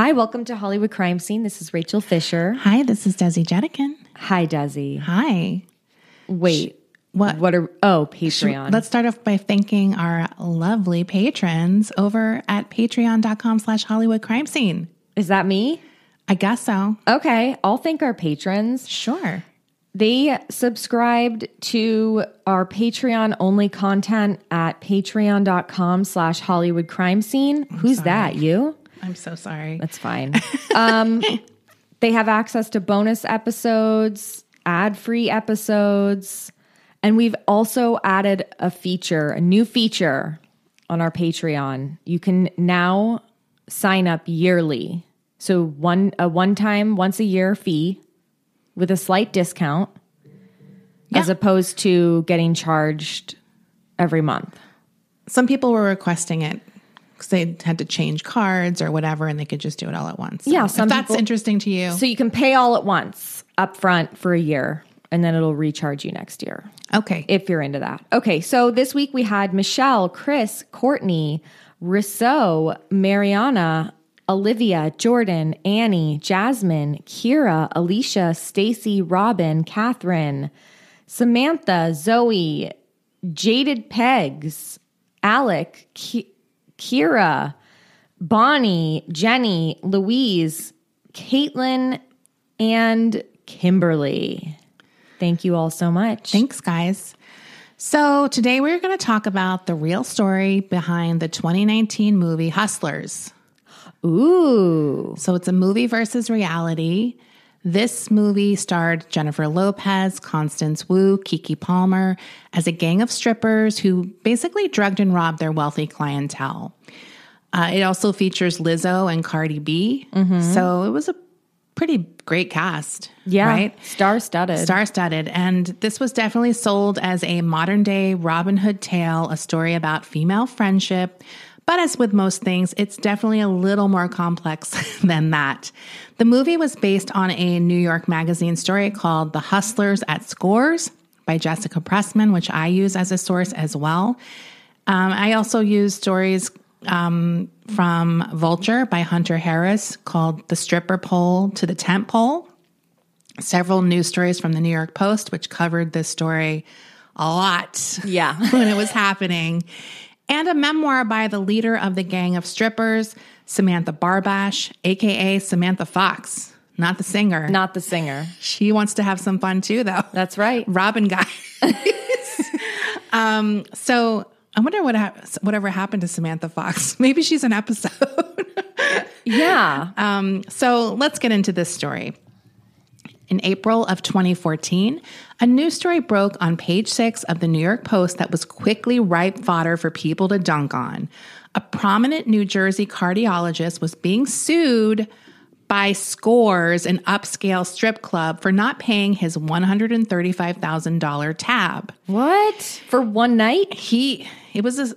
Hi, welcome to Hollywood Crime Scene. This is Rachel Fisher. Hi, this is Desi Jedeikin. Hi, Desi. Hi. Wait, What? what are oh Patreon? Let's start off by thanking our lovely patrons over at patreon.com slash Hollywood crime scene. Is that me? I guess so. Okay, I'll thank our patrons. Sure. They subscribed to our Patreon only content at patreon.com slash Hollywood Crime Scene. Who's that? You? I'm so sorry. That's fine. um, they have access to bonus episodes, ad free episodes, and we've also added a feature, a new feature on our Patreon. You can now sign up yearly. So one a one time once a year fee with a slight discount as opposed to getting charged every month. Some people were requesting it because they had to change cards or whatever and they could just do it all at once. So Yeah, if that's people- interesting to you. So you can pay all at once up front for a year and then it'll recharge you next year. okay. if you're into that. Okay, so this week we had Michelle, Chris, Courtney, Rousseau, Mariana, Olivia, Jordan, Annie, Jasmine, Kira, Alicia, Stacy, Robin, Catherine, Samantha, Zoe, Jaded Pegs, Alec, Kira, Bonnie, Jenny, Louise, Caitlin, and Kimberly. Thank you all so much. Thanks, guys. So today we're going to talk about the real story behind the 2019 movie Hustlers. Ooh. So it's a movie versus reality. This movie starred Jennifer Lopez, Constance Wu, Keke Palmer as a gang of strippers who basically drugged and robbed their wealthy clientele. Uh, it also features Lizzo and Cardi B. So it was a pretty great cast. Yeah. Right? Star studded. Star studded. And this was definitely sold as a modern day Robin Hood tale, a story about female friendship. But as with most things, it's definitely a little more complex than that. The movie was based on a New York Magazine story called The Hustlers at Scores by Jessica Pressler, which I use as a source as well. Um, I also use stories um, from Vulture by Hunter Harris called The Stripper Pole to the Tent Pole several news stories from the New York Post, which covered this story a lot Yeah. when it was happening, and a memoir by the leader of the gang of strippers, Samantha Barbash, aka Samantha Fox, not the singer. Not the singer. she wants to have some fun too, though. That's right. Robin guy. um, so I wonder what hap- whatever happened to Samantha Fox. Maybe she's an episode. Yeah. Um, so let's get into this story. In April of 2014, a news story broke on page six of the New York Post that was quickly ripe fodder for people to dunk on. A prominent New Jersey cardiologist was being sued by Scores, an upscale strip club, for not paying his $135,000 tab what? For one night? he it was a,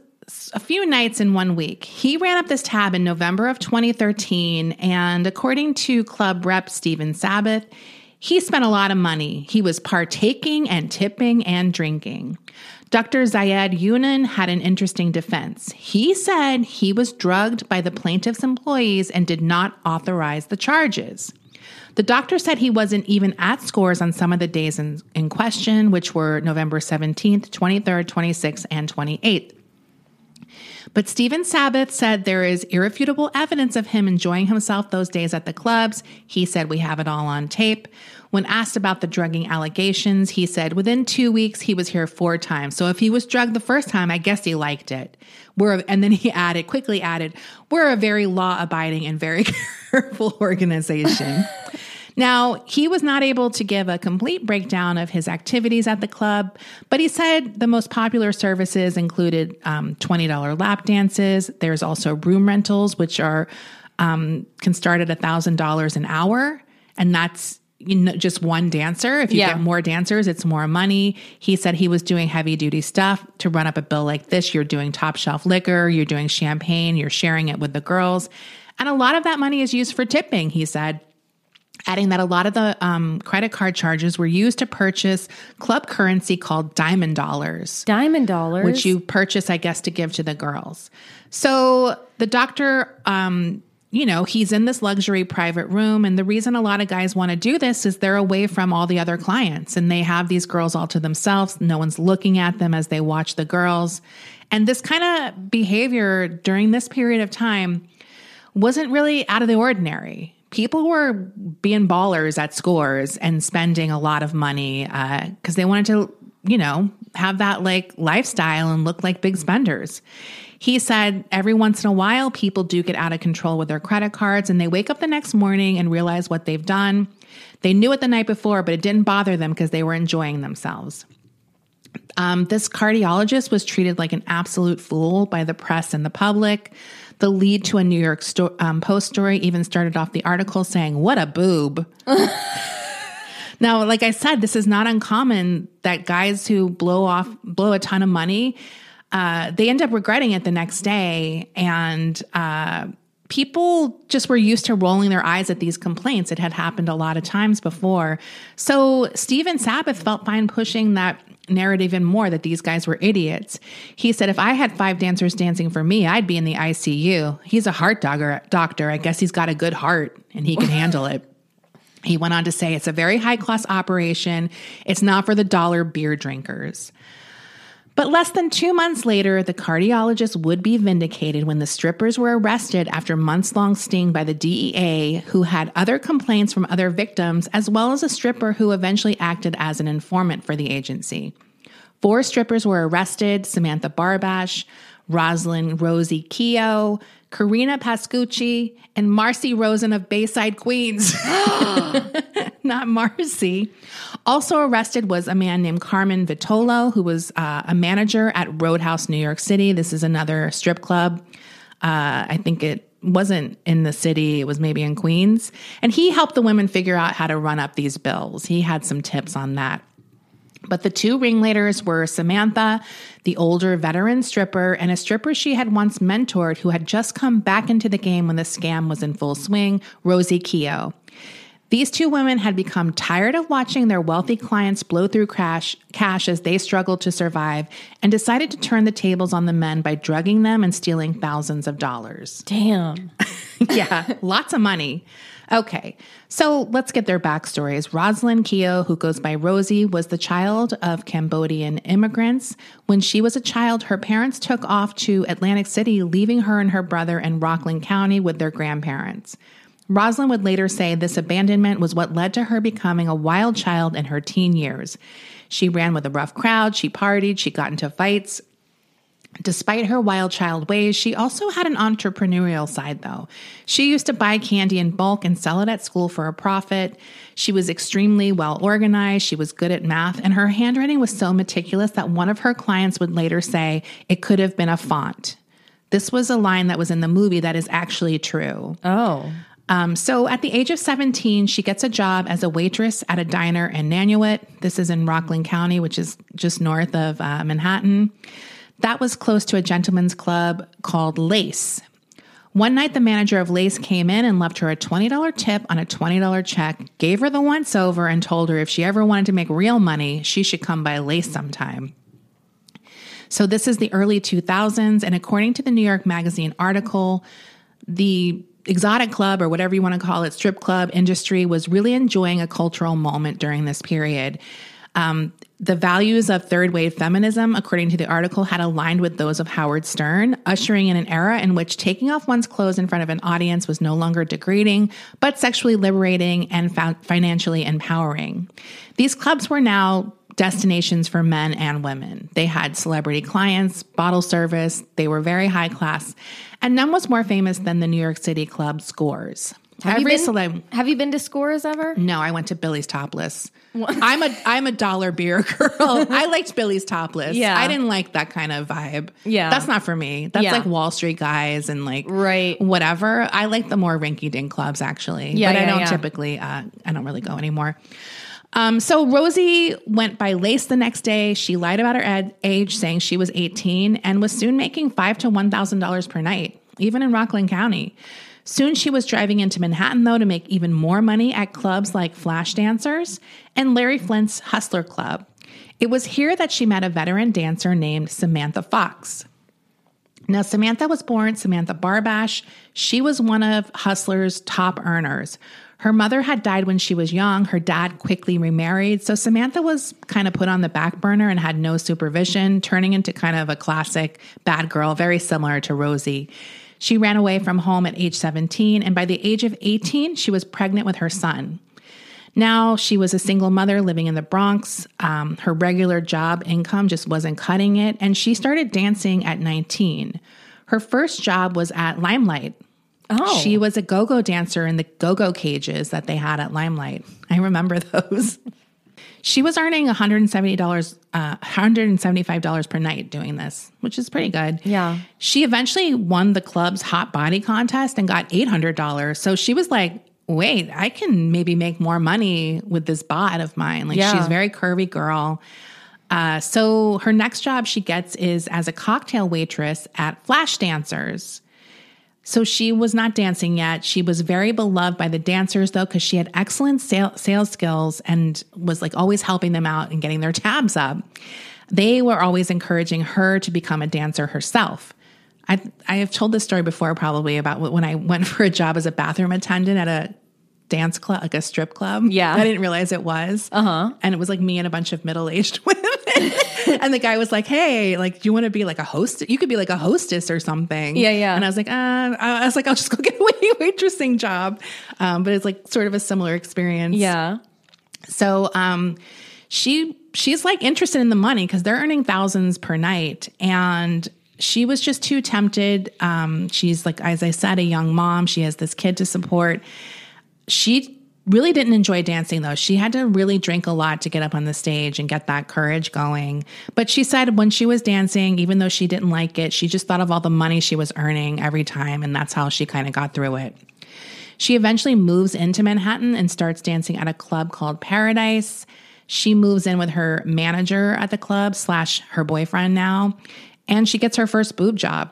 a few nights in one week he ran up this tab in november of 2013 and according to club rep steven sabbath he spent a lot of money. He was partaking and tipping and drinking. Dr Zyad Younan had an interesting defense. He said he was drugged by the plaintiff's employees and did not authorize the charges. The doctor said he wasn't even at scores on some of the days in, in question, which were November 17th, 23rd, 26th, and 28th. But Stephen Sabbath said there is irrefutable evidence of him enjoying himself those days at the clubs. He said, We have it all on tape. When asked about the drugging allegations, he said, Within two weeks, he was here four times. So if he was drugged the first time, I guess he liked it. We're, and then he added, quickly added, We're a very law abiding and very careful organization. Now, he was not able to give a complete breakdown of his activities at the club, but he said the most popular services included um, $20 lap dances. There's also room rentals, which are um, can start at $1,000 an hour. And that's you know, just one dancer. If you Yeah. get more dancers, it's more money. He said he was doing heavy duty stuff to run up a bill like this. You're doing top shelf liquor, you're doing champagne, you're sharing it with the girls. And a lot of that money is used for tipping, he said. Adding that a lot of the um, credit card charges were used to purchase club currency called diamond dollars Diamond dollars. which you purchase, I guess, to give to the girls. So the doctor, um, you know, he's in this luxury private room. And the reason a lot of guys want to do this is they're away from all the other clients and they have these girls all to themselves. No one's looking at them as they watch the girls. And this kind of behavior during this period of time wasn't really out of the ordinary. People were being ballers at scores and spending a lot of money because they wanted to, you know, have that like lifestyle and look like big spenders. He said every once in a while, people do get out of control with their credit cards and they wake up the next morning and realize what they've done. They knew it the night before, but it didn't bother them because they were enjoying themselves. Um, this cardiologist was treated like an absolute fool by the press and the public. The lead to a New York sto- um, Post story even started off the article saying, What a boob. now, like I said, this is not uncommon that guys who blow off, blow a ton of money, uh, they end up regretting it the next day. And, uh, people just were used to rolling their eyes at these complaints. It had happened a lot of times before. So Stephen Sabbath felt fine pushing that narrative even more that these guys were idiots. He said, if I had five dancers dancing for me, I'd be in the ICU. He's a heart doctor. doctor. I guess he's got a good heart and he can handle it. He went on to say it's a very high class operation. It's not for the dollar beer drinkers. But less than two months later, the cardiologist would be vindicated when the strippers were arrested after months long sting by the DEA, who had other complaints from other victims, as well as a stripper who eventually acted as an informant for the agency. Four strippers were arrested Samantha Barbash, Rosalind Rosie Keo, Karina Pascucci, and Marcy Rosen of Bayside, Queens. Not Marcy. Also arrested was a man named Carmen Vitolo, who was uh, a manager at Roadhouse, New York City. This is another strip club. Uh, I think it wasn't in the city, it was maybe in Queens. And he helped the women figure out how to run up these bills. He had some tips on that. But the two ringleaders were Samantha, the older veteran stripper, and a stripper she had once mentored who had just come back into the game when the scam was in full swing, Rosie Keo. These two women had become tired of watching their wealthy clients blow through cash, cash as they struggled to survive and decided to turn the tables on the men by drugging them and stealing thousands of dollars. Damn. yeah, lots of money. Okay, so let's get their backstories. Rosalind Keo, who goes by Rosie, was the child of Cambodian immigrants. When she was a child, her parents took off to Atlantic City, leaving her and her brother in Rockland County with their grandparents. Rosalind would later say this abandonment was what led to her becoming a wild child in her teen years. She ran with a rough crowd, she partied, she got into fights. Despite her wild child ways, she also had an entrepreneurial side, though. She used to buy candy in bulk and sell it at school for a profit. She was extremely well organized. She was good at math, and her handwriting was so meticulous that one of her clients would later say it could have been a font. This was a line that was in the movie that is actually true. Oh. Um, so at the age of 17, she gets a job as a waitress at a diner in Nanuet. This is in Rockland County, which is just north of uh, Manhattan. That was close to a gentleman's club called Lace. One night, the manager of Lace came in and left her a $20 tip on a $20 check, gave her the once over, and told her if she ever wanted to make real money, she should come by Lace sometime. So, this is the early 2000s, and according to the New York Magazine article, the exotic club or whatever you want to call it, strip club industry was really enjoying a cultural moment during this period. Um, the values of third wave feminism, according to the article, had aligned with those of Howard Stern, ushering in an era in which taking off one's clothes in front of an audience was no longer degrading, but sexually liberating and financially empowering. These clubs were now destinations for men and women. They had celebrity clients, bottle service, they were very high class, and none was more famous than the New York City club Scores. Have you been- Have you been to Scores ever? No, I went to Billy's Topless. I'm a I'm a dollar beer girl. I liked Billy's Topless. Yeah. I didn't like that kind of vibe. Yeah. that's not for me. That's Yeah. like Wall Street guys and like Right. whatever. I like the more rinky dink clubs actually. Yeah, but I don't yeah. typically. Uh, I don't really go anymore. Um, so Rosie went by Lace the next day. She lied about her ed- age, saying she was 18, and was soon making five to one thousand dollars per night, even in Rockland County. Soon she was driving into Manhattan, though, to make even more money at clubs like Flash Dancers and Larry Flynt's Hustler Club. It was here that she met a veteran dancer named Samantha Fox. Now, Samantha was born Samantha Barbash. She was one of Hustler's top earners. Her mother had died when she was young. Her dad quickly remarried. So Samantha was kind of put on the back burner and had no supervision, turning into kind of a classic bad girl, very similar to Rosie. She ran away from home at age 17, and by the age of 18, she was pregnant with her son. Now she was a single mother living in the Bronx. Um, her regular job income just wasn't cutting it, and she started dancing at 19. Her first job was at Limelight. Oh. She was a go go dancer in the go go cages that they had at Limelight. I remember those. She was earning $170, uh, $175 per night doing this, which is pretty good. Yeah. She eventually won the club's hot body contest and got $800. So she was like, wait, I can maybe make more money with this bod of mine. Like Yeah. she's a very curvy girl. Uh, so her next job she gets is as a cocktail waitress at Flash Dancers. So she was not dancing yet. She was very beloved by the dancers though, because she had excellent sale, sales skills and was like always helping them out and getting their tabs up. They were always encouraging her to become a dancer herself. I I have told this story before, probably about when I went for a job as a bathroom attendant at a dance club, like a strip club. Yeah. I didn't realize it was. Uh huh. And it was like me and a bunch of middle aged women. and the guy was like, "Hey, like, do you want to be like a host? You could be like a hostess or something." Yeah, yeah. And I was like, uh, I was like, I'll just go get a wait- waitressing job. Um, but it's like sort of a similar experience. Yeah. So um, she she's like interested in the money because they're earning thousands per night, and she was just too tempted. Um, she's like, as I said, a young mom. She has this kid to support. She really didn't enjoy dancing though. She had to really drink a lot to get up on the stage and get that courage going. But she said when she was dancing, even though she didn't like it, she just thought of all the money she was earning every time, and that's how she kind of got through it. She eventually moves into Manhattan and starts dancing at a club called Paradise. She moves in with her manager at the club slash her boyfriend now, and she gets her first boob job.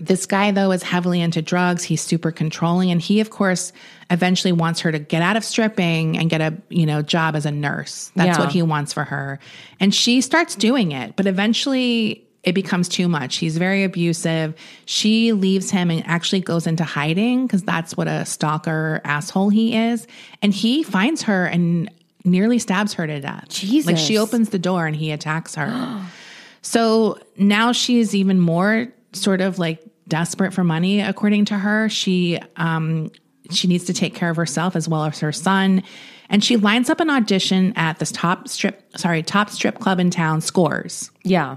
This guy, though, is heavily into drugs. He's super controlling, and he, of course, eventually wants her to get out of stripping and get a you know job as a nurse. That's Yeah. what he wants for her, and she starts doing it. But eventually, it becomes too much. He's very abusive. She leaves him and actually goes into hiding because that's what a stalker asshole he is. And he finds her and nearly stabs her to death. Jesus. Like she opens the door and he attacks her. So now she is even more sort of like desperate for money, according to her. She um she needs to take care of herself as well as her son. And she lines up an audition at this top strip sorry, top strip club in town, Scores. Yeah.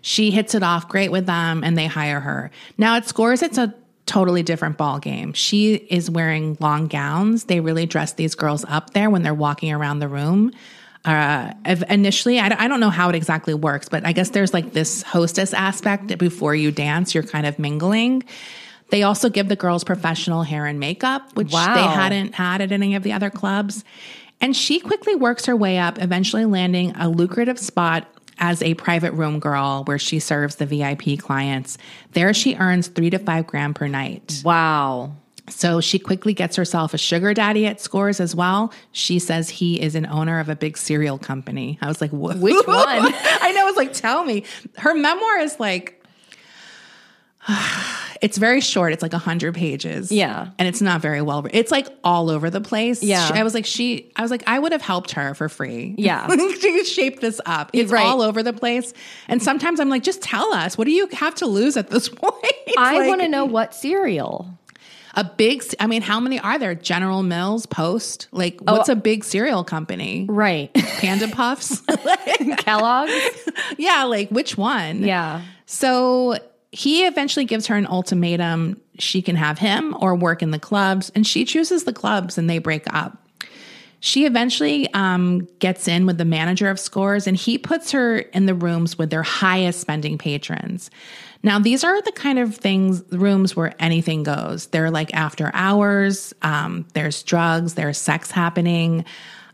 She hits it off great with them and they hire her. Now at Scores, it's a totally different ball game. She is wearing long gowns. They really dress these girls up there when they're walking around the room. Uh, initially, I, I don't know how it exactly works, but I guess there's like this hostess aspect that before you dance, you're kind of mingling. They also give the girls professional hair and makeup, which Wow. they hadn't had at any of the other clubs. And she quickly works her way up, eventually landing a lucrative spot as a private room girl where she serves the VIP clients. There she earns three to five grand per night. Wow. So she quickly gets herself a sugar daddy at Scores as well. She says he is an owner of a big cereal company. I was like? Which one? I know. I was like, tell me. Her memoir is like, it's very short. It's like a hundred pages. Yeah. and it's not very well. It's like all over the place. Yeah. She- I was like, she. I was like, I would have helped her for free. Yeah. she shaped this up. It's Right. all over the place. And sometimes I'm like, just tell us. What do you have to lose at this point? I Like- want to know what cereal. A big i mean how many are there general mills post like Oh. what's a big cereal company Right. panda puffs Kellogg's? yeah like which one Yeah. so he eventually gives her an ultimatum she can have him or work in the clubs, and she chooses the clubs and they break up. She eventually um, gets in with the manager of Scores and he puts her in the rooms with their highest spending patrons. Now, these are the kind of things, rooms where anything goes. They're like after hours, um, there's drugs, there's sex happening.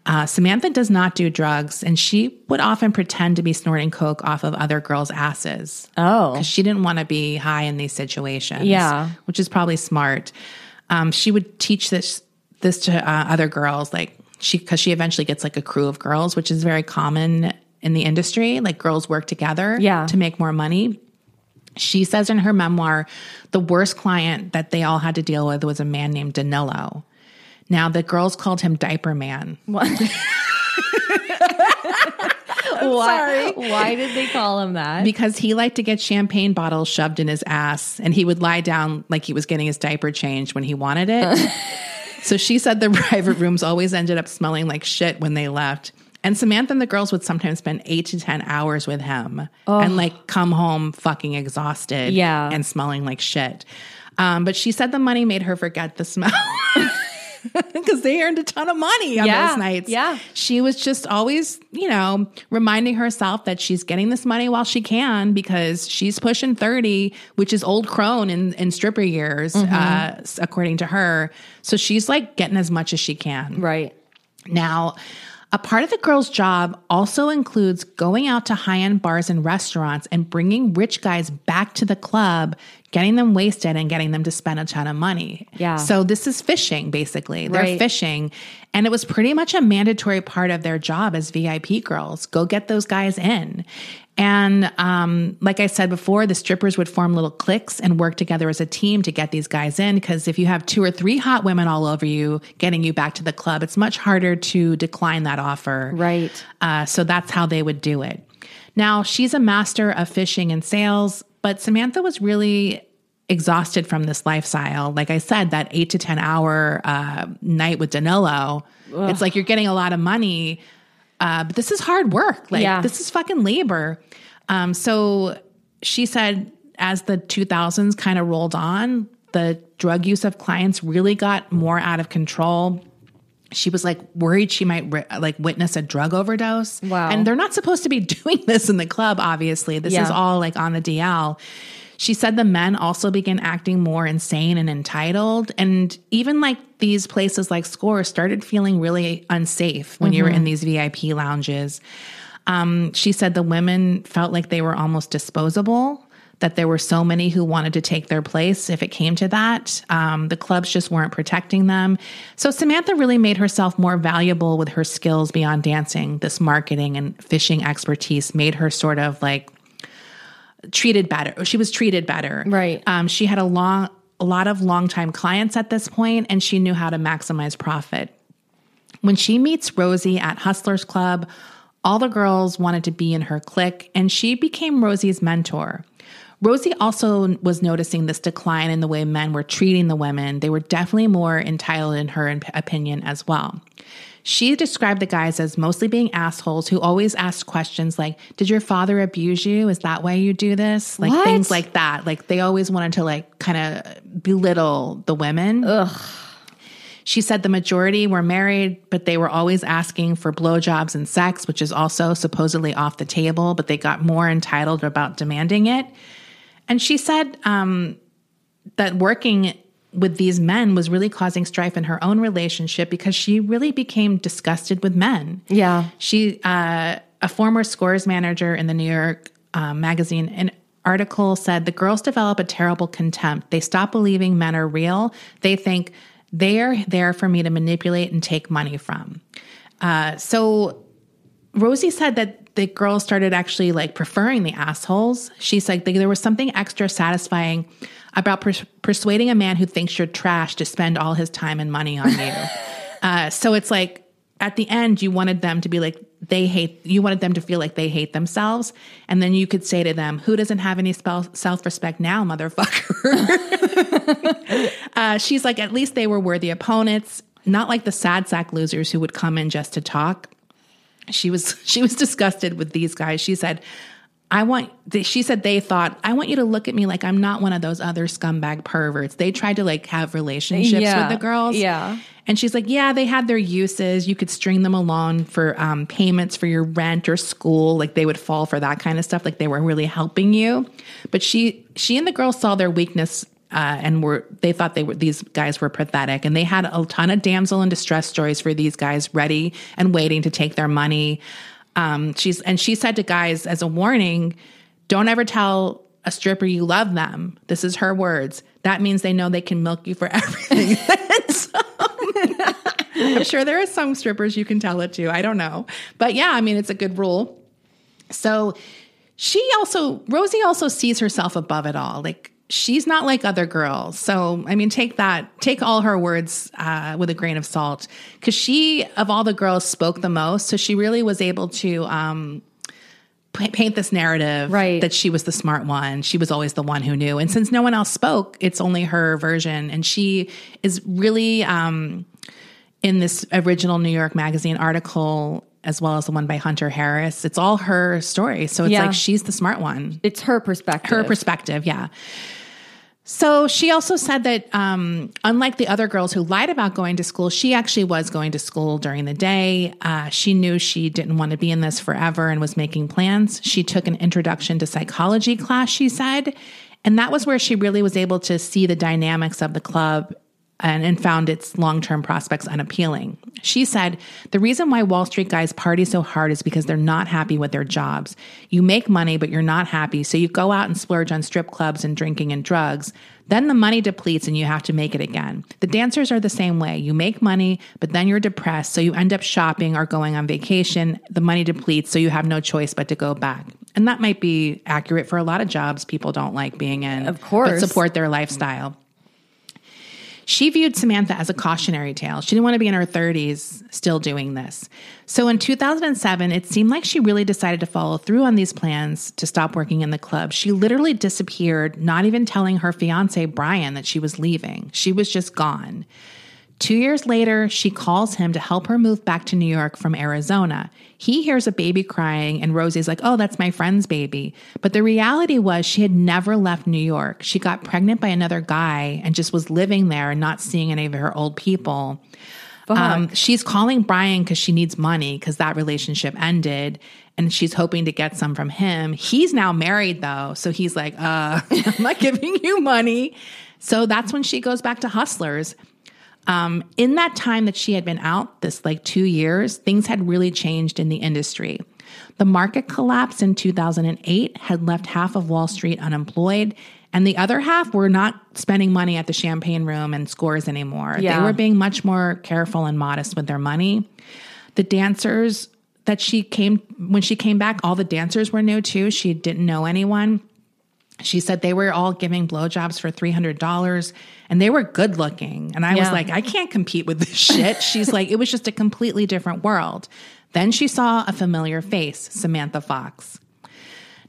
Uh, Samantha does not do drugs, and she would often pretend to be snorting coke off of other girls' asses. Oh. because she didn't want to be high in these situations. Yeah. which is probably smart. Um, she would teach this this to uh, other girls, like she because she eventually gets like a crew of girls, which is very common in the industry. Like girls work together, Yeah. to make more money. She says in her memoir, the worst client that they all had to deal with was a man named Danilo. Now, the girls called him Diaper Man. why, why did they call him that? because he liked to get champagne bottles shoved in his ass and he would lie down like he was getting his diaper changed when he wanted it. so she said the private rooms always ended up smelling like shit when they left. And Samantha and the girls would sometimes spend eight to 10 hours with him and like come home fucking exhausted Yeah. and smelling like shit. Um, but she said the money made her forget the smell. Because they earned a ton of money on Yeah, those nights. yeah. She was just always, you know, reminding herself that she's getting this money while she can because she's pushing 30, which is old crone in, in stripper years, Mm-hmm. uh, according to her. So she's like getting as much as she can. right. Now, a part of the girl's job also includes going out to high end bars and restaurants and bringing rich guys back to the club, getting them wasted and getting them to spend a ton of money. Yeah. So this is fishing, basically. They're Right. fishing. And it was pretty much a mandatory part of their job as VIP girls. Go get those guys in. And um, like I said before, the strippers would form little cliques and work together as a team to get these guys in. Because if you have two or three hot women all over you getting you back to the club, it's much harder to decline that offer. Right. Uh, so that's how they would do it. Now, she's a master of fishing and sales, but Samantha was really exhausted from this lifestyle. Like I said, that eight to 10 hour uh, night with Danilo, it's like you're getting a lot of money, uh, but this is hard work. Like, Yeah. this is fucking labor. Um, so she said, as the 2000s kind of rolled on, the drug use of clients really got more out of control she was like worried she might ri- like witness a drug overdose. Wow. And they're not supposed to be doing this in the club, obviously. This is all like on the DL. She said the men also began acting more insane and entitled. And even like these places like Score started feeling really unsafe when you were in these VIP lounges. Um, she said the women felt like they were almost disposable, that there were so many who wanted to take their place if it came to that. Um, the clubs just weren't protecting them. So Samantha really made herself more valuable with her skills beyond dancing. This marketing and fishing expertise made her sort of like treated better. She was treated better. Right. Um, she had a long, a lot of longtime clients at this point, and she knew how to maximize profit. When she meets Rosie at Hustlers Club, all the girls wanted to be in her clique, and she became Rosie's mentor. Rosie also was noticing this decline in the way men were treating the women. They were definitely more entitled, in her opinion, as well. She described the guys as mostly being assholes who always asked questions like, Did your father abuse you? Is that why you do this? Like What? things like that. Like they always wanted to like kind of belittle the women. Ugh. She said the majority were married, but they were always asking for blowjobs and sex, which is also supposedly off the table, but they got more entitled about demanding it. And she said um, that working with these men was really causing strife in her own relationship because she really became disgusted with men. Yeah. She, uh, a former scores manager in the New York uh, magazine, an article said the girls develop a terrible contempt. They stop believing men are real. They think they are there for me to manipulate and take money from. Uh, so Rosie said that the girl started actually like preferring the assholes. She said there was something extra satisfying about pers- persuading a man who thinks you're trash to spend all his time and money on you. uh, so it's like at the end, you wanted them to be like, they hate, you wanted them to feel like they hate themselves. And then you could say to them, who doesn't have any self respect now, motherfucker? uh, she's like, at least they were worthy opponents, not like the sad sack losers who would come in just to talk she was she was disgusted with these guys. She said, I want, she said they thought, I want you to look at me like I'm not one of those other scumbag perverts. They tried to like have relationships Yeah. with the girls. Yeah. And she's like, yeah, they had their uses. You could string them along for um, payments for your rent or school. Like they would fall for that kind of stuff. Like they were really helping you. But she, she and the girls saw their weakness uh, and were they thought they were these guys were pathetic, and they had a ton of damsel in distress stories for these guys ready and waiting to take their money. Um, she's and she said to guys as a warning, don't ever tell a stripper you love them. This is her words. That means they know they can milk you for everything. I'm sure there are some strippers you can tell it to. I don't know. But yeah, I mean, it's a good rule. So she also, Rosie also sees herself above it all. Like she's not like other girls. So, I mean, take that, take all her words uh, with a grain of salt because she, of all the girls, spoke the most. So she really was able to, um, pa- paint this narrative Right. that she was the smart one. She was always the one who knew. And since no one else spoke, it's only her version. And she is really um, in this original New York Magazine article, as well as the one by Hunter Harris. It's all her story. So it's Yeah. like she's the smart one It's her perspective. her perspective yeah so she also said that um, unlike the other girls who lied about going to school she actually was going to school during the day. Uh, she knew she didn't want to be in this forever and was making plans. She took an introduction to psychology class she said and that was where she really was able to see the dynamics of the club and, and found its long term prospects unappealing. She said, The reason why Wall Street guys party so hard is because they're not happy with their jobs. You make money, but you're not happy. So you go out and splurge on strip clubs and drinking and drugs. Then the money depletes and you have to make it again. The dancers are the same way. You make money, but then you're depressed. So you end up shopping or going on vacation. The money depletes, so you have no choice but to go back. And that might be accurate for a lot of jobs people don't like being in, Of course. but support their lifestyle. She viewed Samantha as a cautionary tale. She didn't want to be in her 30s still doing this. So in 2007, it seemed like she really decided to follow through on these plans to stop working in the club. She literally disappeared, not even telling her fiance, Brian, that she was leaving. She was just gone. Two years later, she calls him to help her move back to New York from Arizona. He hears a baby crying, and Rosie's like, Oh, that's my friend's baby. But the reality was, she had never left New York. She got pregnant by another guy and just was living there and not seeing any of her old people. Um, she's calling Brian because she needs money because that relationship ended and she's hoping to get some from him. He's now married though. So he's like, uh, I'm not giving you money. So that's when she goes back to Hustlers. Um, in that time that she had been out, this like two years, things had really changed in the industry. The market collapse in 2008 had left half of Wall Street unemployed, and the other half were not spending money at the champagne room and scores anymore. Yeah. They were being much more careful and modest with their money. The dancers that she came, when she came back, all the dancers were new too. She didn't know anyone. She said they were all giving blowjobs for $300 and they were good looking. And I was like, I can't compete with this shit. She's like, it was just a completely different world. Then she saw a familiar face, Samantha Fox.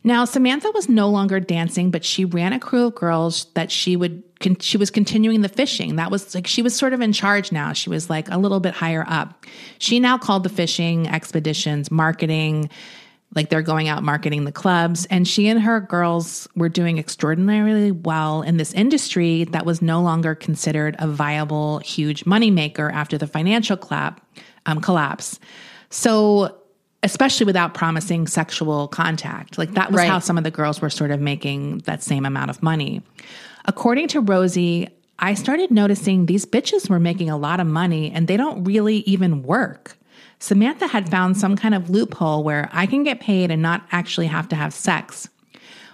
Now, Samantha was no longer dancing, but she ran a crew of girls that she would con- she was continuing the fishing. That was like she was sort of in charge now. She was like a little bit higher up. She now called the fishing expeditions marketing, like they're going out marketing the clubs, and she and her girls were doing extraordinarily well in this industry that was no longer considered a viable, huge moneymaker after the financial clap, um, collapse. So especially without promising sexual contact. Like that was Right. how some of the girls were sort of making that same amount of money. According to Rosie, I started noticing these bitches were making a lot of money and they don't really even work. Samantha had found some kind of loophole where I can get paid and not actually have to have sex.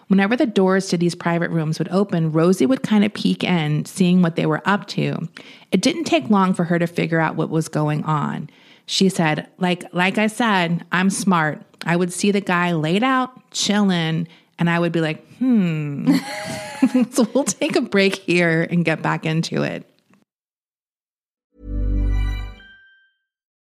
Whenever the doors to these private rooms would open, Rosie would kind of peek in, seeing what they were up to. It didn't take long for her to figure out what was going on. She said, like, like I said, I'm smart. I would see the guy laid out, chilling, and I would be like, hmm. so we'll take a break here and get back into it.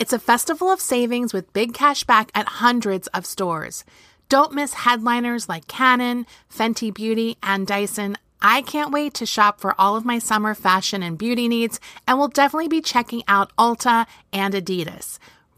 It's a festival of savings with big cash back at hundreds of stores. Don't miss headliners like Canon, Fenty Beauty, and Dyson. I can't wait to shop for all of my summer fashion and beauty needs, and will definitely be checking out Ulta and Adidas.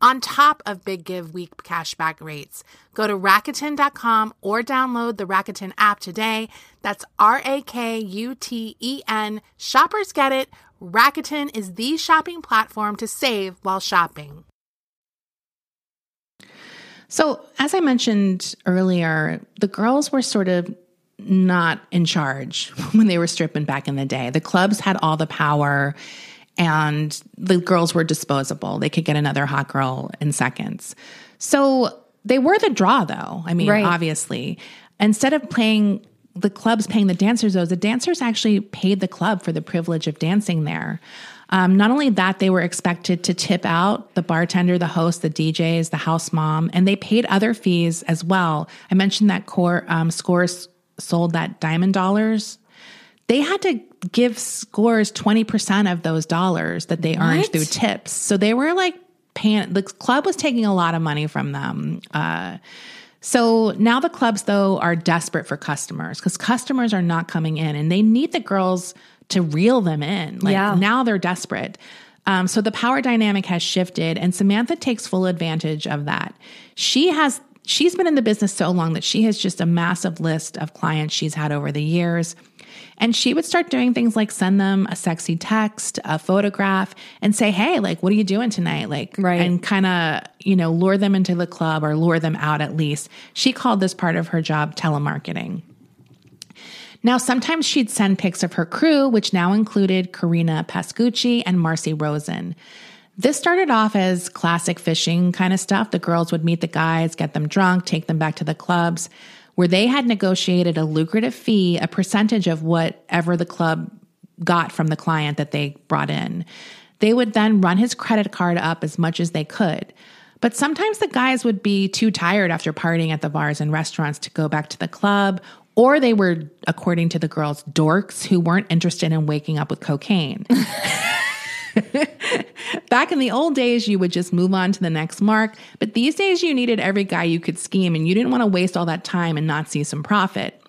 on top of Big Give Week cashback rates. Go to Rakuten.com or download the Rakuten app today. That's R A K U T E N. Shoppers get it. Rakuten is the shopping platform to save while shopping. So, as I mentioned earlier, the girls were sort of not in charge when they were stripping back in the day. The clubs had all the power and the girls were disposable. They could get another hot girl in seconds. So they were the draw, though. I mean, Right. obviously, instead of playing the clubs paying the dancers, though, the dancers actually paid the club for the privilege of dancing there. Um, not only that, they were expected to tip out the bartender, the host, the DJs, the house mom, and they paid other fees as well. I mentioned that core um, scores sold that diamond dollars they had to give scores 20% of those dollars that they earned What? through tips. So they were like paying, the club was taking a lot of money from them. Uh, so now the clubs, though, are desperate for customers because customers are not coming in and they need the girls to reel them in. Like Yeah. now they're desperate. Um, so the power dynamic has shifted, and Samantha takes full advantage of that. She has she's been in the business so long that she has just a massive list of clients she's had over the years. And she would start doing things like send them a sexy text, a photograph, and say, Hey, like, what are you doing tonight? Like, Right. and kind of, you know, lure them into the club or lure them out at least. She called this part of her job telemarketing. Now, sometimes she'd send pics of her crew, which now included Karina Pascucci and Marcy Rosen. This started off as classic fishing kind of stuff. The girls would meet the guys, get them drunk, take them back to the clubs, where they had negotiated a lucrative fee, a percentage of whatever the club got from the client that they brought in. They would then run his credit card up as much as they could. But sometimes the guys would be too tired after partying at the bars and restaurants to go back to the club, or they were, according to the girls, dorks who weren't interested in waking up with cocaine. Back in the old days, you would just move on to the next mark, but these days you needed every guy you could scheme and you didn't want to waste all that time and not see some profit.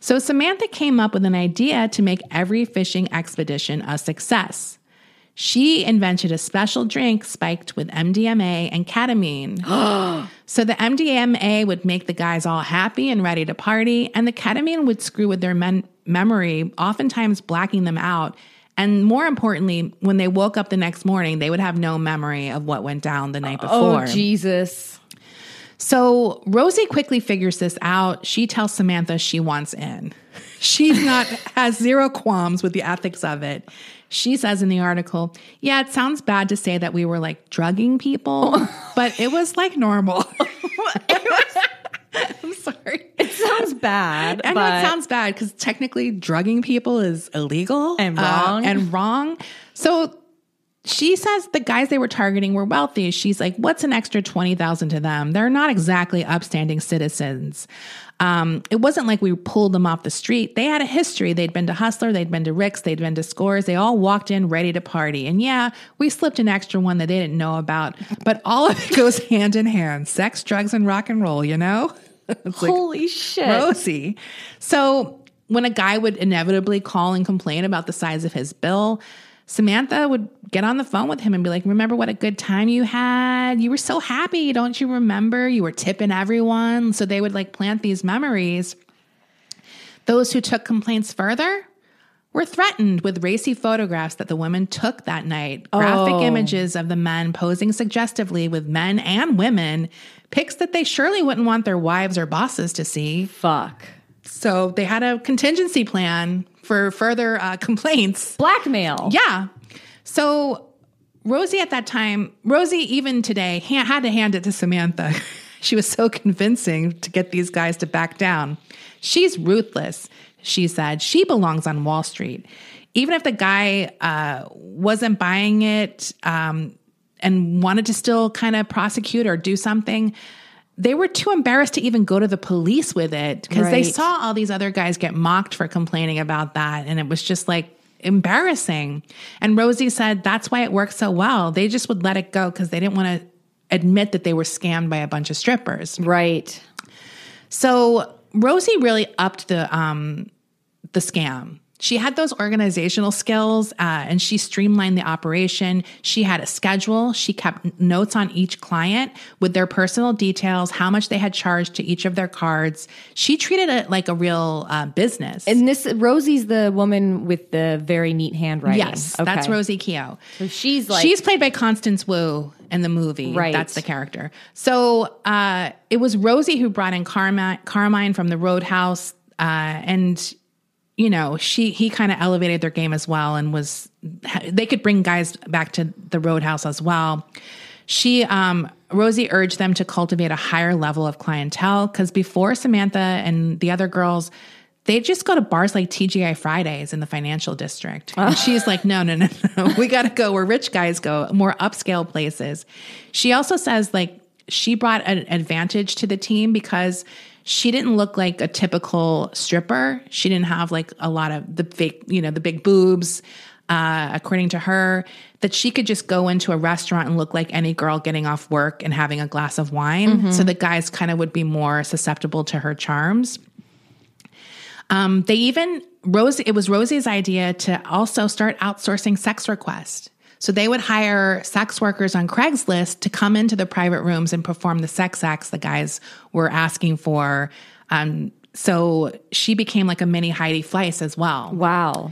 So Samantha came up with an idea to make every fishing expedition a success. She invented a special drink spiked with MDMA and ketamine. so the MDMA would make the guys all happy and ready to party, and the ketamine would screw with their men- memory, oftentimes blacking them out. And more importantly, when they woke up the next morning, they would have no memory of what went down the night oh, before. Oh, Jesus. So Rosie quickly figures this out. She tells Samantha she wants in. She's not has zero qualms with the ethics of it. She says in the article, "Yeah, it sounds bad to say that we were like drugging people, but it was like normal." I'm sorry. It sounds bad. I know it sounds bad because technically drugging people is illegal And uh, wrong. and wrong. So she says the guys they were targeting were wealthy. She's like, "What's an extra twenty thousand to them? They're not exactly upstanding citizens." Um, it wasn't like we pulled them off the street. They had a history. They'd been to Hustler, they'd been to Rick's, they'd been to Scores. They all walked in ready to party. And yeah, we slipped an extra one that they didn't know about. But all of it goes hand in hand: sex, drugs, and rock and roll. You know. It's like, Holy shit. Rosie. So when a guy would inevitably call and complain about the size of his bill, Samantha would get on the phone with him and be like, Remember what a good time you had? You were so happy. Don't you remember? You were tipping everyone. So they would like plant these memories. Those who took complaints further were threatened with racy photographs that the women took that night, graphic images of the men posing suggestively with men and women, pics that they surely wouldn't want their wives or bosses to see. Fuck. So they had a contingency plan for further uh, complaints. Blackmail. Yeah. So Rosie at that time, Rosie even today ha- had to hand it to Samantha. she was so convincing to get these guys to back down. She's ruthless, she said. She belongs on Wall Street. Even if the guy uh, wasn't buying it um, and wanted to still kind of prosecute or do something, they were too embarrassed to even go to the police with it because they saw all these other guys get mocked for complaining about that. And it was just like embarrassing. And Rosie said that's why it worked so well. They just would let it go because they didn't want to admit that they were scammed by a bunch of strippers. Right. So Rosie really upped the um, the scam. She had those organizational skills uh, and she streamlined the operation. She had a schedule. She kept notes on each client with their personal details, how much they had charged to each of their cards. She treated it like a real uh, business. And this Rosie's the woman with the very neat handwriting. yes, that's Rosie Keo. So she's like She's played by Constance Wu in the movie. Right. That's the character. So uh, it was Rosie who brought in Carmine, Carmine from the Roadhouse, uh, and you know she he kind of elevated their game as well, and was they could bring guys back to the Roadhouse as well. She um, Rosie urged them to cultivate a higher level of clientele because before Samantha and the other girls. They just go to bars like TGI Fridays in the financial district. And she's like, no, no, no, no. We got to go where rich guys go, more upscale places. She also says, like, she brought an advantage to the team because she didn't look like a typical stripper. She didn't have like a lot of the fake, you know, the big boobs. Uh, according to her, that she could just go into a restaurant and look like any girl getting off work and having a glass of wine. So the guys kind of would be more susceptible to her charms. Um, they even Rosie. It was Rosie's idea to also start outsourcing sex requests. So they would hire sex workers on Craigslist to come into the private rooms and perform the sex acts the guys were asking for. Um, so she became like a mini Heidi Fleiss as well. wow.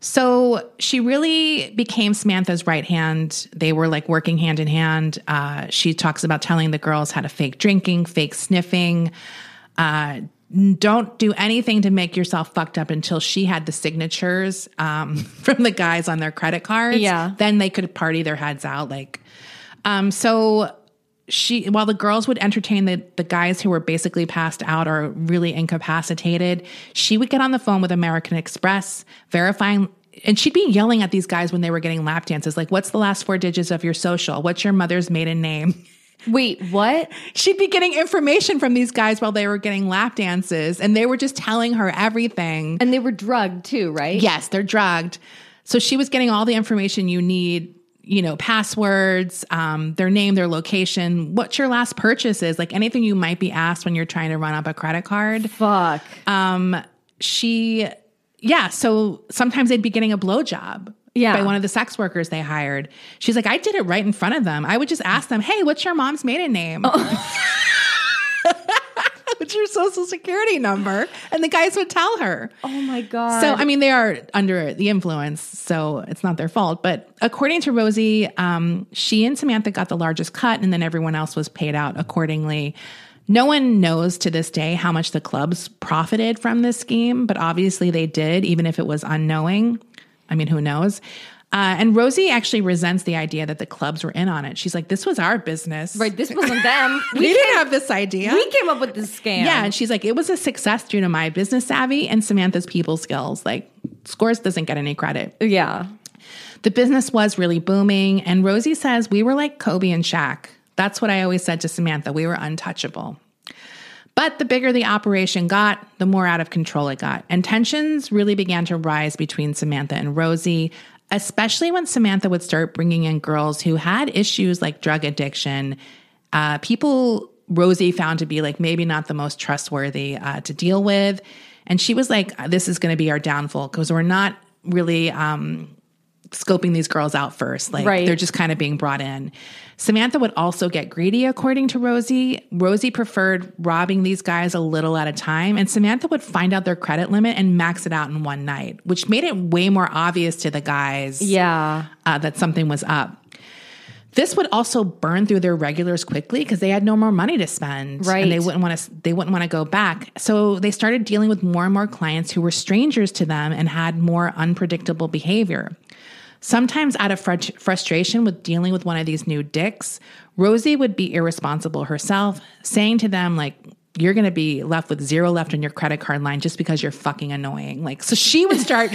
So she really became Samantha's right hand. They were like working hand in hand. Uh, she talks about telling the girls how to fake drinking, fake sniffing. Uh, don't do anything to make yourself fucked up until she had the signatures um, from the guys on their credit cards. Yeah. Then they could party their heads out. Like, um, so she while the girls would entertain the, the guys who were basically passed out or really incapacitated she would get on the phone with american express verifying and she'd be yelling at these guys when they were getting lap dances like what's the last four digits of your social what's your mother's maiden name Wait, what? she'd be getting information from these guys while they were getting lap dances and they were just telling her everything And they were drugged too, right? Yes, they're drugged. So she was getting all the information you need, you know, passwords, um, their name, their location, what your last purchase is, like anything you might be asked when you're trying to run up a credit card. Fuck. Um, she, yeah, so sometimes they'd be getting a blowjob. Yeah. by one of the sex workers they hired. She's like, I did it right in front of them. I would just ask them, Hey, what's your mom's maiden name? what's your social security number? And the guys would tell her. Oh my god. So, I mean, they are under the influence, so it's not their fault. But according to Rosie, um, she and Samantha got the largest cut, and then everyone else was paid out accordingly. No one knows to this day how much the clubs profited from this scheme, but obviously they did, even if it was unknowing. I mean, who knows? Uh, and Rosie actually resents the idea that the clubs were in on it. She's like, "This was our business, right, this wasn't them. We didn't have this idea. we came up with this scam. Yeah, and she's like, it was a success due to my business savvy and Samantha's people skills. Like, Scores doesn't get any credit. yeah. The business was really booming, and Rosie says we were like Kobe and Shaq. That's what I always said to Samantha. We were untouchable. But the bigger the operation got, the more out of control it got. And tensions really began to rise between Samantha and Rosie, especially when Samantha would start bringing in girls who had issues like drug addiction. Uh, people Rosie found to be like maybe not the most trustworthy uh, to deal with. And she was like, this is going to be our downfall because we're not really um, scoping these girls out first. Like Right. they're just kind of being brought in. Samantha would also get greedy, according to Rosie. Rosie preferred robbing these guys a little at a time, and Samantha would find out their credit limit and max it out in one night, which made it way more obvious to the guys Yeah. uh, that something was up. This would also burn through their regulars quickly because they had no more money to spend, Right. And they wouldn't want to. They wouldn't want to go back. So they started dealing with more and more clients who were strangers to them and had more unpredictable behavior. Sometimes, out of frut- frustration with dealing with one of these new dicks, Rosie would be irresponsible herself, saying to them like. You're going to be left with zero left on your credit card line just because you're fucking annoying. Like, so she would start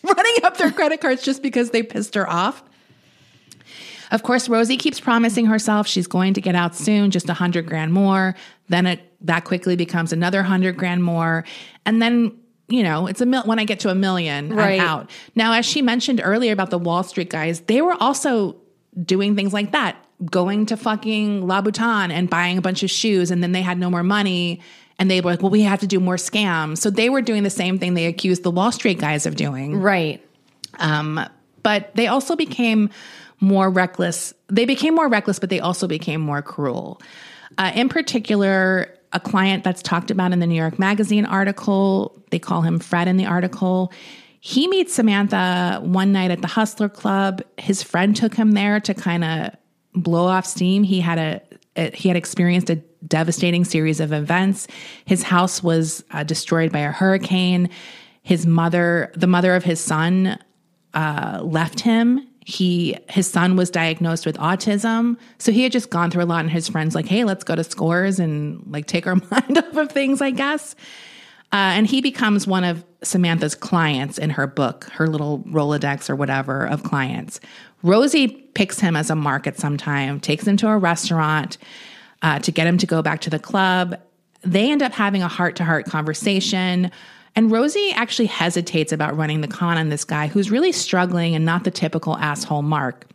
running up their credit cards just because they pissed her off. Of course, Rosie keeps promising herself she's going to get out soon, just a hundred grand more. Then it that quickly becomes another hundred grand more, and then you know it's a mil- when I get to a million, Right. I'm out. Now, as she mentioned earlier about the Wall Street guys, they were also doing things like that, going to fucking Louboutin and buying a bunch of shoes, and then they had no more money. And they were like, well, we have to do more scams. So they were doing the same thing they accused the Wall Street guys of doing. Right. Um, but they also became more reckless. They became more reckless, but they also became more cruel. Uh, in particular, a client that's talked about in the New York Magazine article, they call him Fred in the article. He meets Samantha one night at the Hustler Club. His friend took him there to kind of blow off steam. He had a, a he had experienced a devastating series of events. His house was uh, destroyed by a hurricane. His mother, the mother of his son, uh, left him. He his son was diagnosed with autism, so he had just gone through a lot. And his friends like, "Hey, let's go to Scores and like take our mind off of things." I guess. Uh, and he becomes one of Samantha's clients in her book, her little Rolodex or whatever of clients. Rosie picks him as a mark at some time, takes him to a restaurant uh, to get him to go back to the club. They end up having a heart to heart conversation. And Rosie actually hesitates about running the con on this guy who's really struggling and not the typical asshole Mark.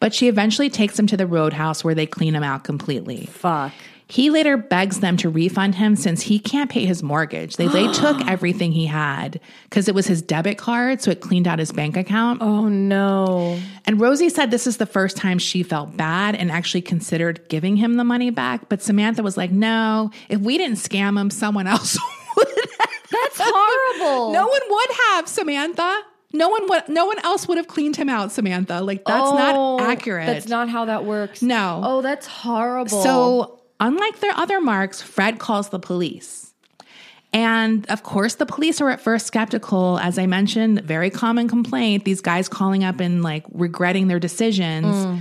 But she eventually takes him to the roadhouse where they clean him out completely. Fuck. He later begs them to refund him since he can't pay his mortgage. They, they took everything he had because it was his debit card, so it cleaned out his bank account. Oh no. And Rosie said this is the first time she felt bad and actually considered giving him the money back. But Samantha was like, no, if we didn't scam him, someone else would. That's horrible. No one would have, Samantha. No one would no one else would have cleaned him out, Samantha. Like that's Oh, not accurate. That's not how that works. No. Oh, that's horrible. So, unlike their other marks, Fred calls the police. And of course, the police are at first skeptical. As I mentioned, very common complaint these guys calling up and like regretting their decisions. Mm.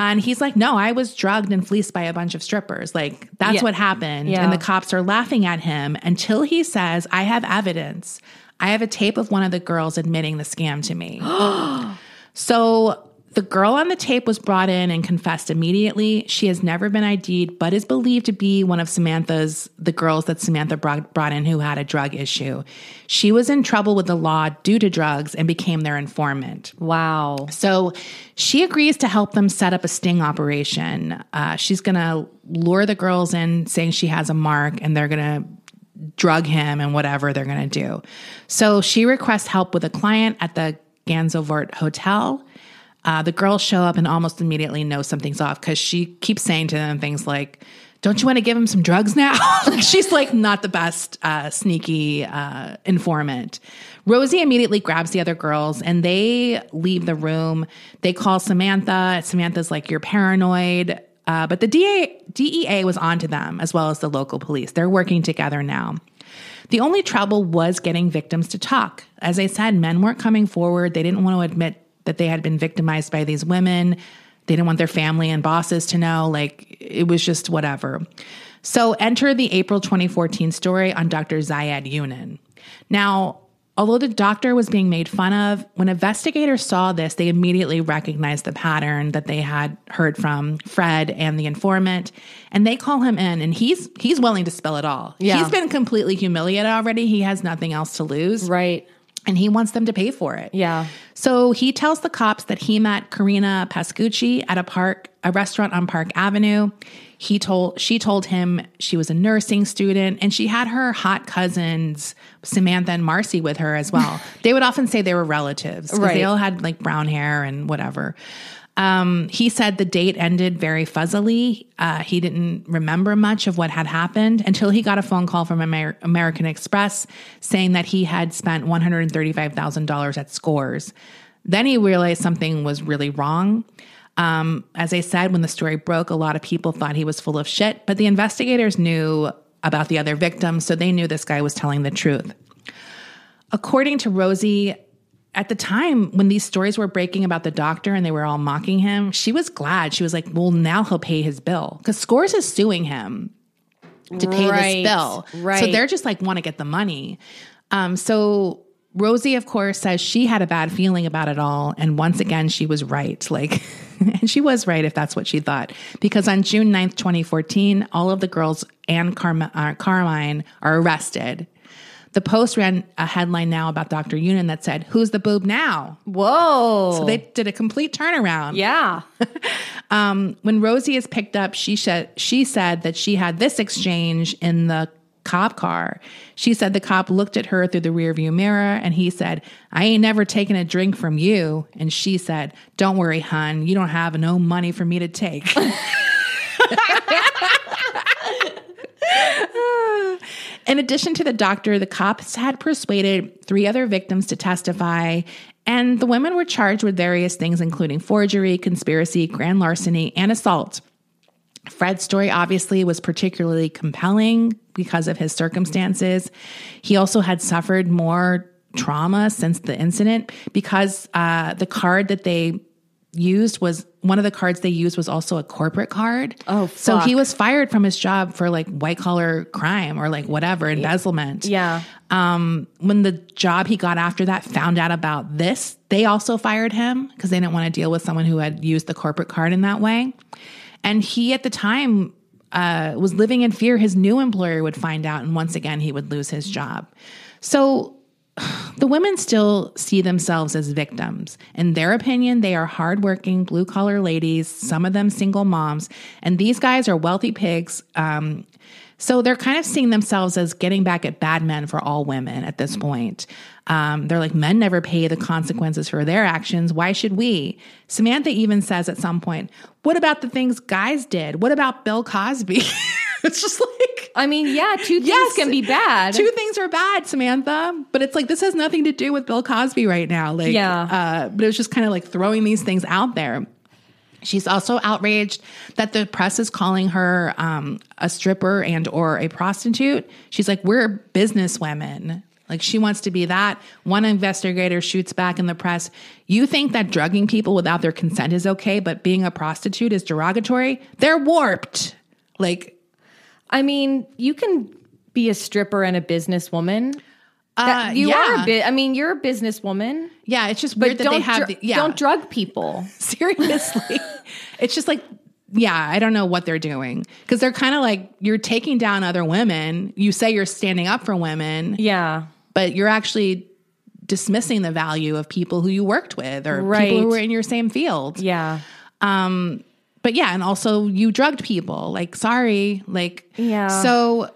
And he's like, No, I was drugged and fleeced by a bunch of strippers. Like, that's Yeah. what happened. Yeah. And the cops are laughing at him until he says, I have evidence. I have a tape of one of the girls admitting the scam to me. So the girl on the tape was brought in and confessed immediately. She has never been ID'd, but is believed to be one of Samantha's, the girls that Samantha brought, brought in who had a drug issue. She was in trouble with the law due to drugs and became their informant. wow. So she agrees to help them set up a sting operation. Uh, she's going to lure the girls in, saying she has a mark, and they're going to drug him and whatever they're going to do. So she requests help with a client at the Gansevoort Hotel. Uh, the girls show up and almost immediately know something's off because she keeps saying to them things like, don't you want to give him some drugs now? she's like not the best uh, sneaky uh, informant. Rosie immediately grabs the other girls and they leave the room. They call Samantha. Samantha's like, You're paranoid. Uh, but the DA, DEA was onto them as well as the local police. They're working together now. The only trouble was getting victims to talk. As I said, men weren't coming forward. They didn't want to admit that they had been victimized by these women. They didn't want their family and bosses to know. Like, it was just whatever. So, enter the April 2014 story on Dr. Zyad Younan. Now, although the doctor was being made fun of, when investigators saw this, they immediately recognized the pattern that they had heard from Fred and the informant, and they call him in, and he's he's willing to spill it all. Yeah. He's been completely humiliated already. He has nothing else to lose, Right. And he wants them to pay for it. Yeah. So he tells the cops that he met Karina Pascucci at a park, a restaurant on Park Avenue. He told she told him she was a nursing student and she had her hot cousins Samantha and Marcy with her as well. they would often say they were relatives 'cause Right. they all had like brown hair and whatever. Um, he said the date ended very fuzzily. Uh, he didn't remember much of what had happened until he got a phone call from Amer- American Express saying that he had spent $135,000 at scores. Then he realized something was really wrong. Um, as I said, when the story broke, a lot of people thought he was full of shit, but the investigators knew about the other victims, so they knew this guy was telling the truth. According to Rosie, at the time when these stories were breaking about the doctor and they were all mocking him, she was glad. She was like, well, now he'll pay his bill because Scores is suing him to pay Right, this bill. right. So they're just like, want to get the money. Um, so Rosie, of course, says she had a bad feeling about it all. And once again, she was right. Like, and she was right if that's what she thought. Because on June 9th, 2014, all of the girls and Carm- uh, Carmine are arrested. The Post ran a headline now about Dr. Younan that said, Who's the boob now? Whoa. So they did a complete turnaround. yeah. Um, when Rosie is picked up, she said she said that she had this exchange in the cop car. She said the cop looked at her through the rearview mirror and he said, I ain't never taken a drink from you. And she said, Don't worry, hun, you don't have no money for me to take. In addition to the doctor, the cops had persuaded three other victims to testify, and the women were charged with various things, including forgery, conspiracy, grand larceny, and assault. Fred's story obviously was particularly compelling because of his circumstances. He also had suffered more trauma since the incident because uh, the card that they used was one of the cards they used was also a corporate card. Oh, so he was fired from his job for like white collar crime or like whatever embezzlement. Yeah. Um, when the job he got after that found out about this, they also fired him because they didn't want to deal with someone who had used the corporate card in that way. And he, at the time, uh, was living in fear his new employer would find out, and once again, he would lose his job. So the women still see themselves as victims. In their opinion, they are hardworking, blue collar ladies, some of them single moms, and these guys are wealthy pigs. Um, so they're kind of seeing themselves as getting back at bad men for all women at this point. Um, they're like, men never pay the consequences for their actions. Why should we? Samantha even says at some point, What about the things guys did? What about Bill Cosby? it's just like, I mean, yeah, two things Yes. can be bad. Two things are bad, Samantha. But it's like this has nothing to do with Bill Cosby right now. Like, Yeah. Uh, but it was just kind of like throwing these things out there. She's also outraged that the press is calling her um, a stripper and or a prostitute. She's like, we're business women. Like she wants to be that. One investigator shoots back in the press. You think that drugging people without their consent is okay, but being a prostitute is derogatory? They're warped. Like I mean, you can be a stripper and a businesswoman. That- Uh, you yeah. are a bit. I mean, you're a businesswoman, Yeah, it's just but weird that don't they have dr- the, yeah. don't drug people. Seriously. it's just like yeah, I don't know what they're doing because they're kind of like you're taking down other women. You say you're standing up for women, Yeah, but you're actually dismissing the value of people who you worked with or Right. people who were in your same field. yeah, Um, but yeah, and also you drugged people. Like, sorry, like, Yeah. So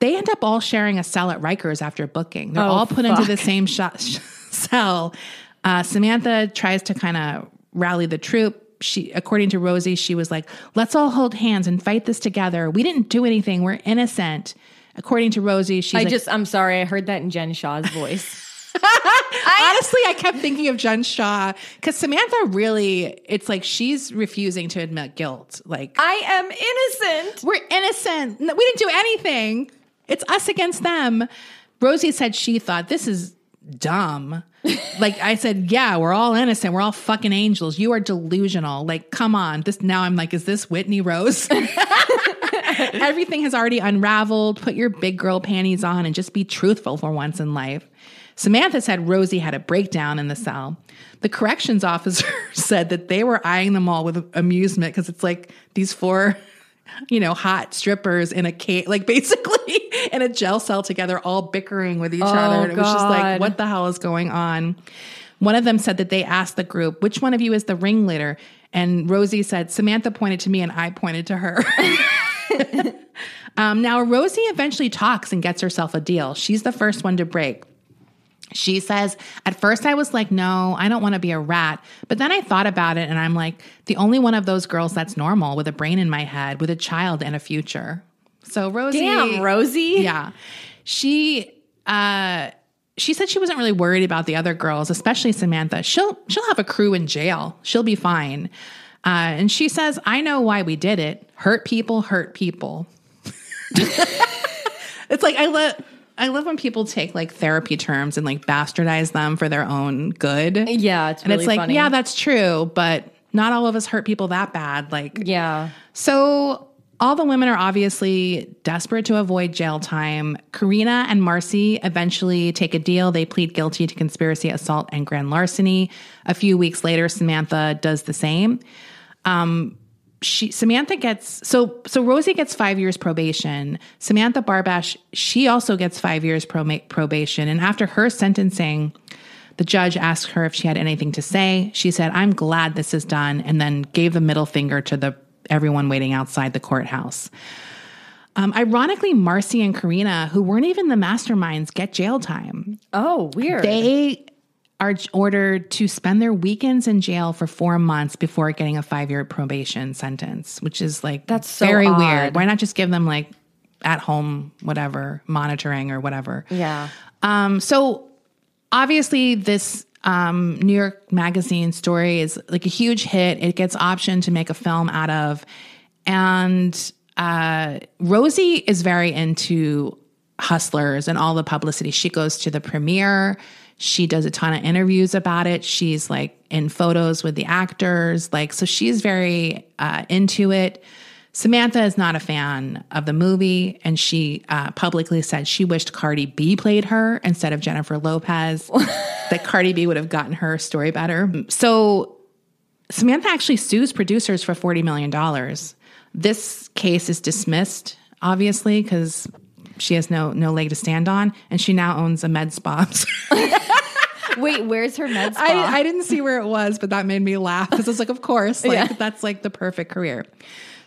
they end up all sharing a cell at Rikers after booking. They're Oh, all put into the same sh- sh- cell. Uh, Samantha tries to kind of rally the troop. She, according to Rosie, she was like, "Let's all hold hands and fight this together. We didn't do anything. We're innocent." According to Rosie, she's I like, just, I'm sorry, I heard that in Jen Shah's voice. Honestly, I kept thinking of Jen Shaw because Samantha really, it's like she's refusing to admit guilt. Like, I am innocent. we're innocent. We didn't do anything. It's us against them. Rosie said she thought this is dumb. like I said, yeah, we're all innocent. We're all fucking angels. You are delusional. Like, come on. This now I'm like, is this Whitney Rose? Everything has already unraveled. Put your big girl panties on and just be truthful for once in life. Samantha said Rosie had a breakdown in the cell. The corrections officer said that they were eyeing them all with amusement because it's like these four, you know, hot strippers in a cage, like basically in a jail cell together, all bickering with each other. And it was just like, what the hell is going on? One of them said that they asked the group, which one of you is the ringleader? And Rosie said, Samantha pointed to me and I pointed to her. um, now, Rosie eventually talks and gets herself a deal. She's the first one to break. She says, At first I was like, no, I don't want to be a rat. But then I thought about it and I'm like, the only one of those girls that's normal with a brain in my head, with a child and a future. So Rosie. Damn, Rosie. Yeah. She uh she said she wasn't really worried about the other girls, especially Samantha. She'll she'll have a crew in jail. She'll be fine. Uh, and she says, I know why we did it. Hurt people, hurt people. it's like I love I love when people take like therapy terms and like bastardize them for their own good. Yeah, it's and really it's like, funny. yeah, that's true, but not all of us hurt people that bad. Like, Yeah. so all the women are obviously desperate to avoid jail time. Karina and Marcy eventually take a deal. They plead guilty to conspiracy, assault, and grand larceny. A few weeks later, Samantha does the same. Um, she Samantha gets so so Rosie gets five years probation. Samantha Barbash she also gets five years proba- probation, and after her sentencing, the judge asked her if she had anything to say. She said, "I'm glad this is done," and then gave the middle finger to the everyone waiting outside the courthouse. Um, ironically, Marcy and Karina, who weren't even the masterminds, get jail time. Oh, weird. They are ordered to spend their weekends in jail for four months before getting a five year probation sentence, which is like That's so very odd. weird. Why not just give them like at home, whatever, monitoring or whatever? yeah. Um, so obviously, this um, New York Magazine story is like a huge hit. It gets optioned to make a film out of, and uh, Rosie is very into hustlers and all the publicity. She goes to the premiere. She does a ton of interviews about it. She's like in photos with the actors. Like, so she's very uh, into it. Samantha is not a fan of the movie, and she uh, publicly said she wished Cardi B played her instead of Jennifer Lopez, that Cardi B would have gotten her story better. So Samantha actually sues producers for $40 million. This case is dismissed, obviously, because she has no no leg to stand on, and she now owns a med spa. Wait, where's her med spa? I, I didn't see where it was, but that made me laugh because I was like, of course, like that's like the perfect career.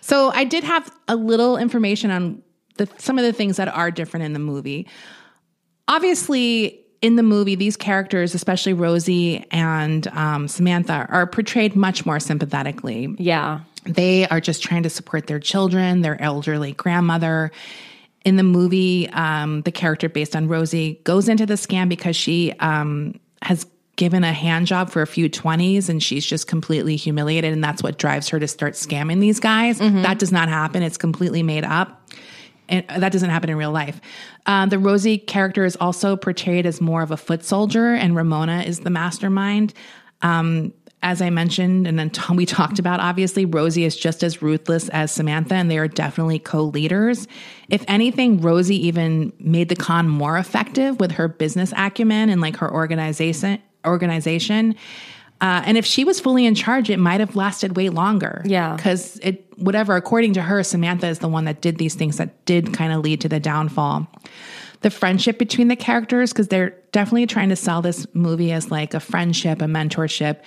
So I did have a little information on the some of the things that are different in the movie. Obviously, in the movie, these characters, especially Rosie and um, Samantha, are portrayed much more sympathetically. yeah. They are just trying to support their children, their elderly grandmother. In the movie, um, the character based on Rosie goes into the scam because she um, has given a hand job for a few 20s and she's just completely humiliated. And that's what drives her to start scamming these guys. That does not happen, it's completely made up. And that doesn't happen in real life. Um, the Rosie character is also portrayed as more of a foot soldier, and Ramona is the mastermind. Um, as I mentioned, and then Tom, we talked about, obviously, Rosie is just as ruthless as Samantha, and they are definitely co leaders. If anything, Rosie even made the con more effective with her business acumen and like her organization. organization. Uh, and if she was fully in charge, it might have lasted way longer. Yeah. Because it, whatever, according to her, Samantha is the one that did these things that did kind of lead to the downfall. The friendship between the characters, because they're definitely trying to sell this movie as like a friendship, a mentorship.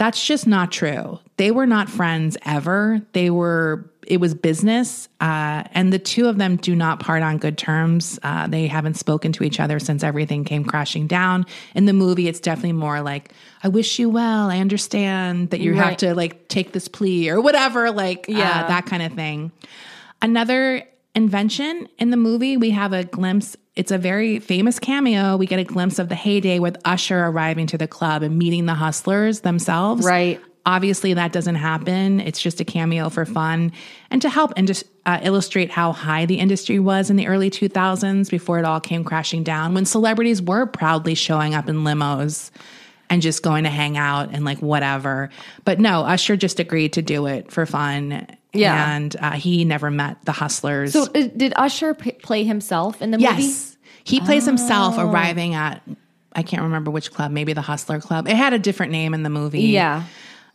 That's just not true. They were not friends ever. They were, it was business. Uh, and the two of them do not part on good terms. Uh, they haven't spoken to each other since everything came crashing down. In the movie, it's definitely more like, I wish you well. I understand that you have to like take this plea or whatever, like uh, Yeah. that kind of thing. Another invention in the movie, we have a glimpse. It's a very famous cameo. We get a glimpse of the heyday with Usher arriving to the club and meeting the hustlers themselves. Right. Obviously, that doesn't happen. It's just a cameo for fun and to help and just uh, illustrate how high the industry was in the early 2000s before it all came crashing down when celebrities were proudly showing up in limos and just going to hang out and like whatever. But no, Usher just agreed to do it for fun. Yeah. And uh, he never met the hustlers. So uh, did Usher p- play himself in the movie? yes. He plays himself Oh. arriving at, I can't remember which club, maybe the Hustler Club. It had a different name in the movie. Yeah.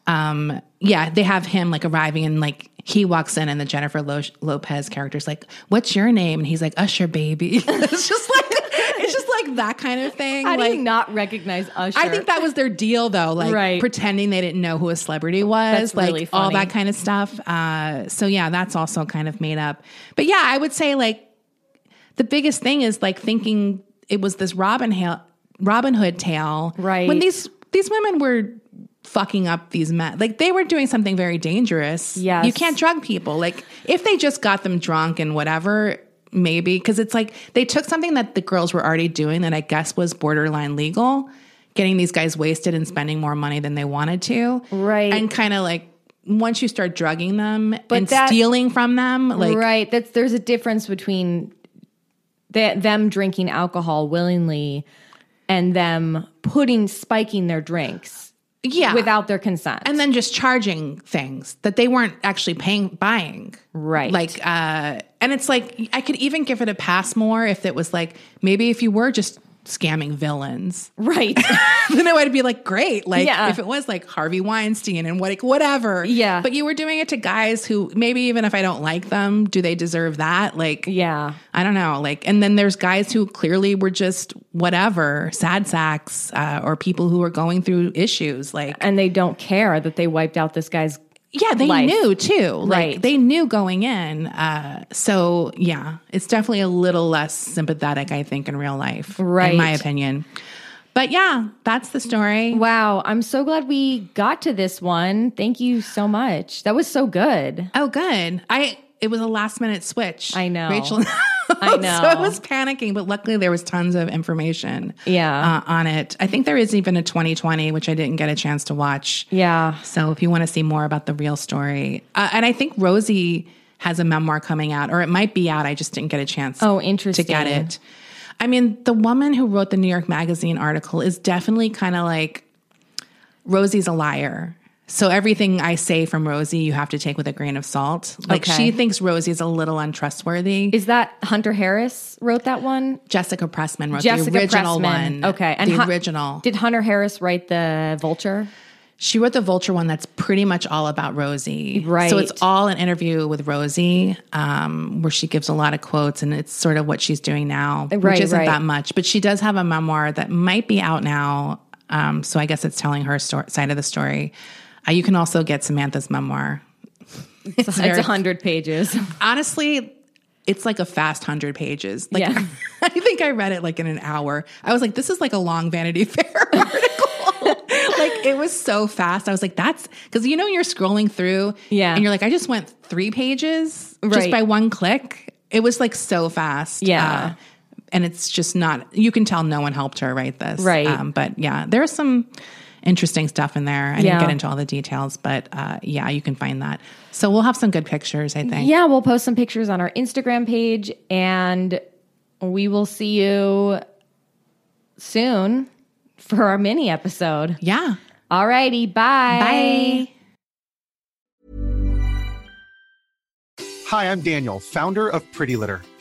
um yeah they have him like arriving and like he walks in and the jennifer Lo- lopez character's like what's your name and he's like usher baby it's just like it's just like that kind of thing How like do you not recognize Usher? I think that was their deal, though, like Right. pretending they didn't know who a celebrity was, That's like really all that kind of stuff. Uh, so yeah, that's also kind of made up. But yeah, I would say like the biggest thing is like thinking it was this Robin Hill, Robin Hood tale, Right. When these these women were fucking up these men, like they were doing something very dangerous. Yeah, you can't drug people. Like if they just got them drunk and whatever. Maybe because it's like they took something that the girls were already doing that I guess was borderline legal, getting these guys wasted and spending more money than they wanted to. Right. And kind of like once you start drugging them But and that- stealing from them, like right. That's there's a difference between the, them drinking alcohol willingly and them putting spiking their drinks yeah, without their consent. and then just charging things that they weren't actually paying buying. Right. Like uh and it's like I could even give it a pass more if it was like maybe if you were just scamming villains. right. then it would be like great. Like Yeah. if it was like Harvey Weinstein and what whatever. Yeah. But you were doing it to guys who maybe even if I don't like them, do they deserve that? Like yeah. I don't know. Like, and then there's guys who clearly were just whatever, sad sacks, uh, or people who are going through issues. Like, And they don't care that they wiped out this guy's yeah, they life. knew too. Like, Right. they knew going in. Uh, so yeah, it's definitely a little less sympathetic, I think, in real life, Right. In my opinion. But yeah, that's the story. Wow, I'm so glad we got to this one. Thank you so much. That was so good. Oh, good. I it was a last minute switch. I know. Rachel. I know. so I was panicking, but luckily there was tons of information. Yeah. uh, on it. I think there is even a 2020, which I didn't get a chance to watch. Yeah. So if you want to see more about the real story, uh, and I think Rosie has a memoir coming out, or it might be out. I just didn't get a chance. Oh, interesting. To get it. I mean, the woman who wrote the New York Magazine article is definitely kind of like Rosie's a liar. So everything I say from Rosie, you have to take with a grain of salt. Like Okay. she thinks Rosie's a little untrustworthy. Is that Hunter Harris wrote that one? Jessica Pressman wrote Jessica the original Pressman. one. Okay. the Hu- original. Did Hunter Harris write the Vulture? She wrote the Vulture one that's pretty much all about Rosie. Right. So it's all an interview with Rosie, um, where she gives a lot of quotes, and it's sort of what she's doing now, Right, which isn't right. that much. But she does have a memoir that might be out now. Um, so I guess it's telling her sto- side of the story. Uh, you can also get Samantha's memoir. It's, very- a hundred pages. Honestly, it's like a fast hundred pages. Like Yeah. I think I read it like in an hour. I was like, this is like a long Vanity Fair article. like it was so fast. I was like, that's because you know you're scrolling through, Yeah. and you're like, I just went three pages just by one click. It was like so fast, Yeah. Uh, and it's just not. You can tell no one helped her write this, Right. Um, but yeah, there's some interesting stuff in there. I didn't get into all the details, but uh, yeah, you can find that. So we'll have some good pictures. I think. yeah, we'll post some pictures on our Instagram page and we will see you soon for our mini episode. Yeah. Alrighty, bye. Bye. Hi, I'm Daniel, founder of Pretty Litter.